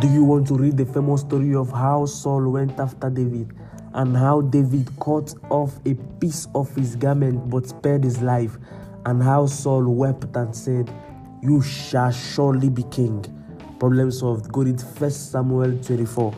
Do you want to read the famous story of how Saul went after David and how David cut off a piece of his garment but spared his life, and how Saul wept and said, You shall surely be king? Problem solved. Go read 1 Samuel 24.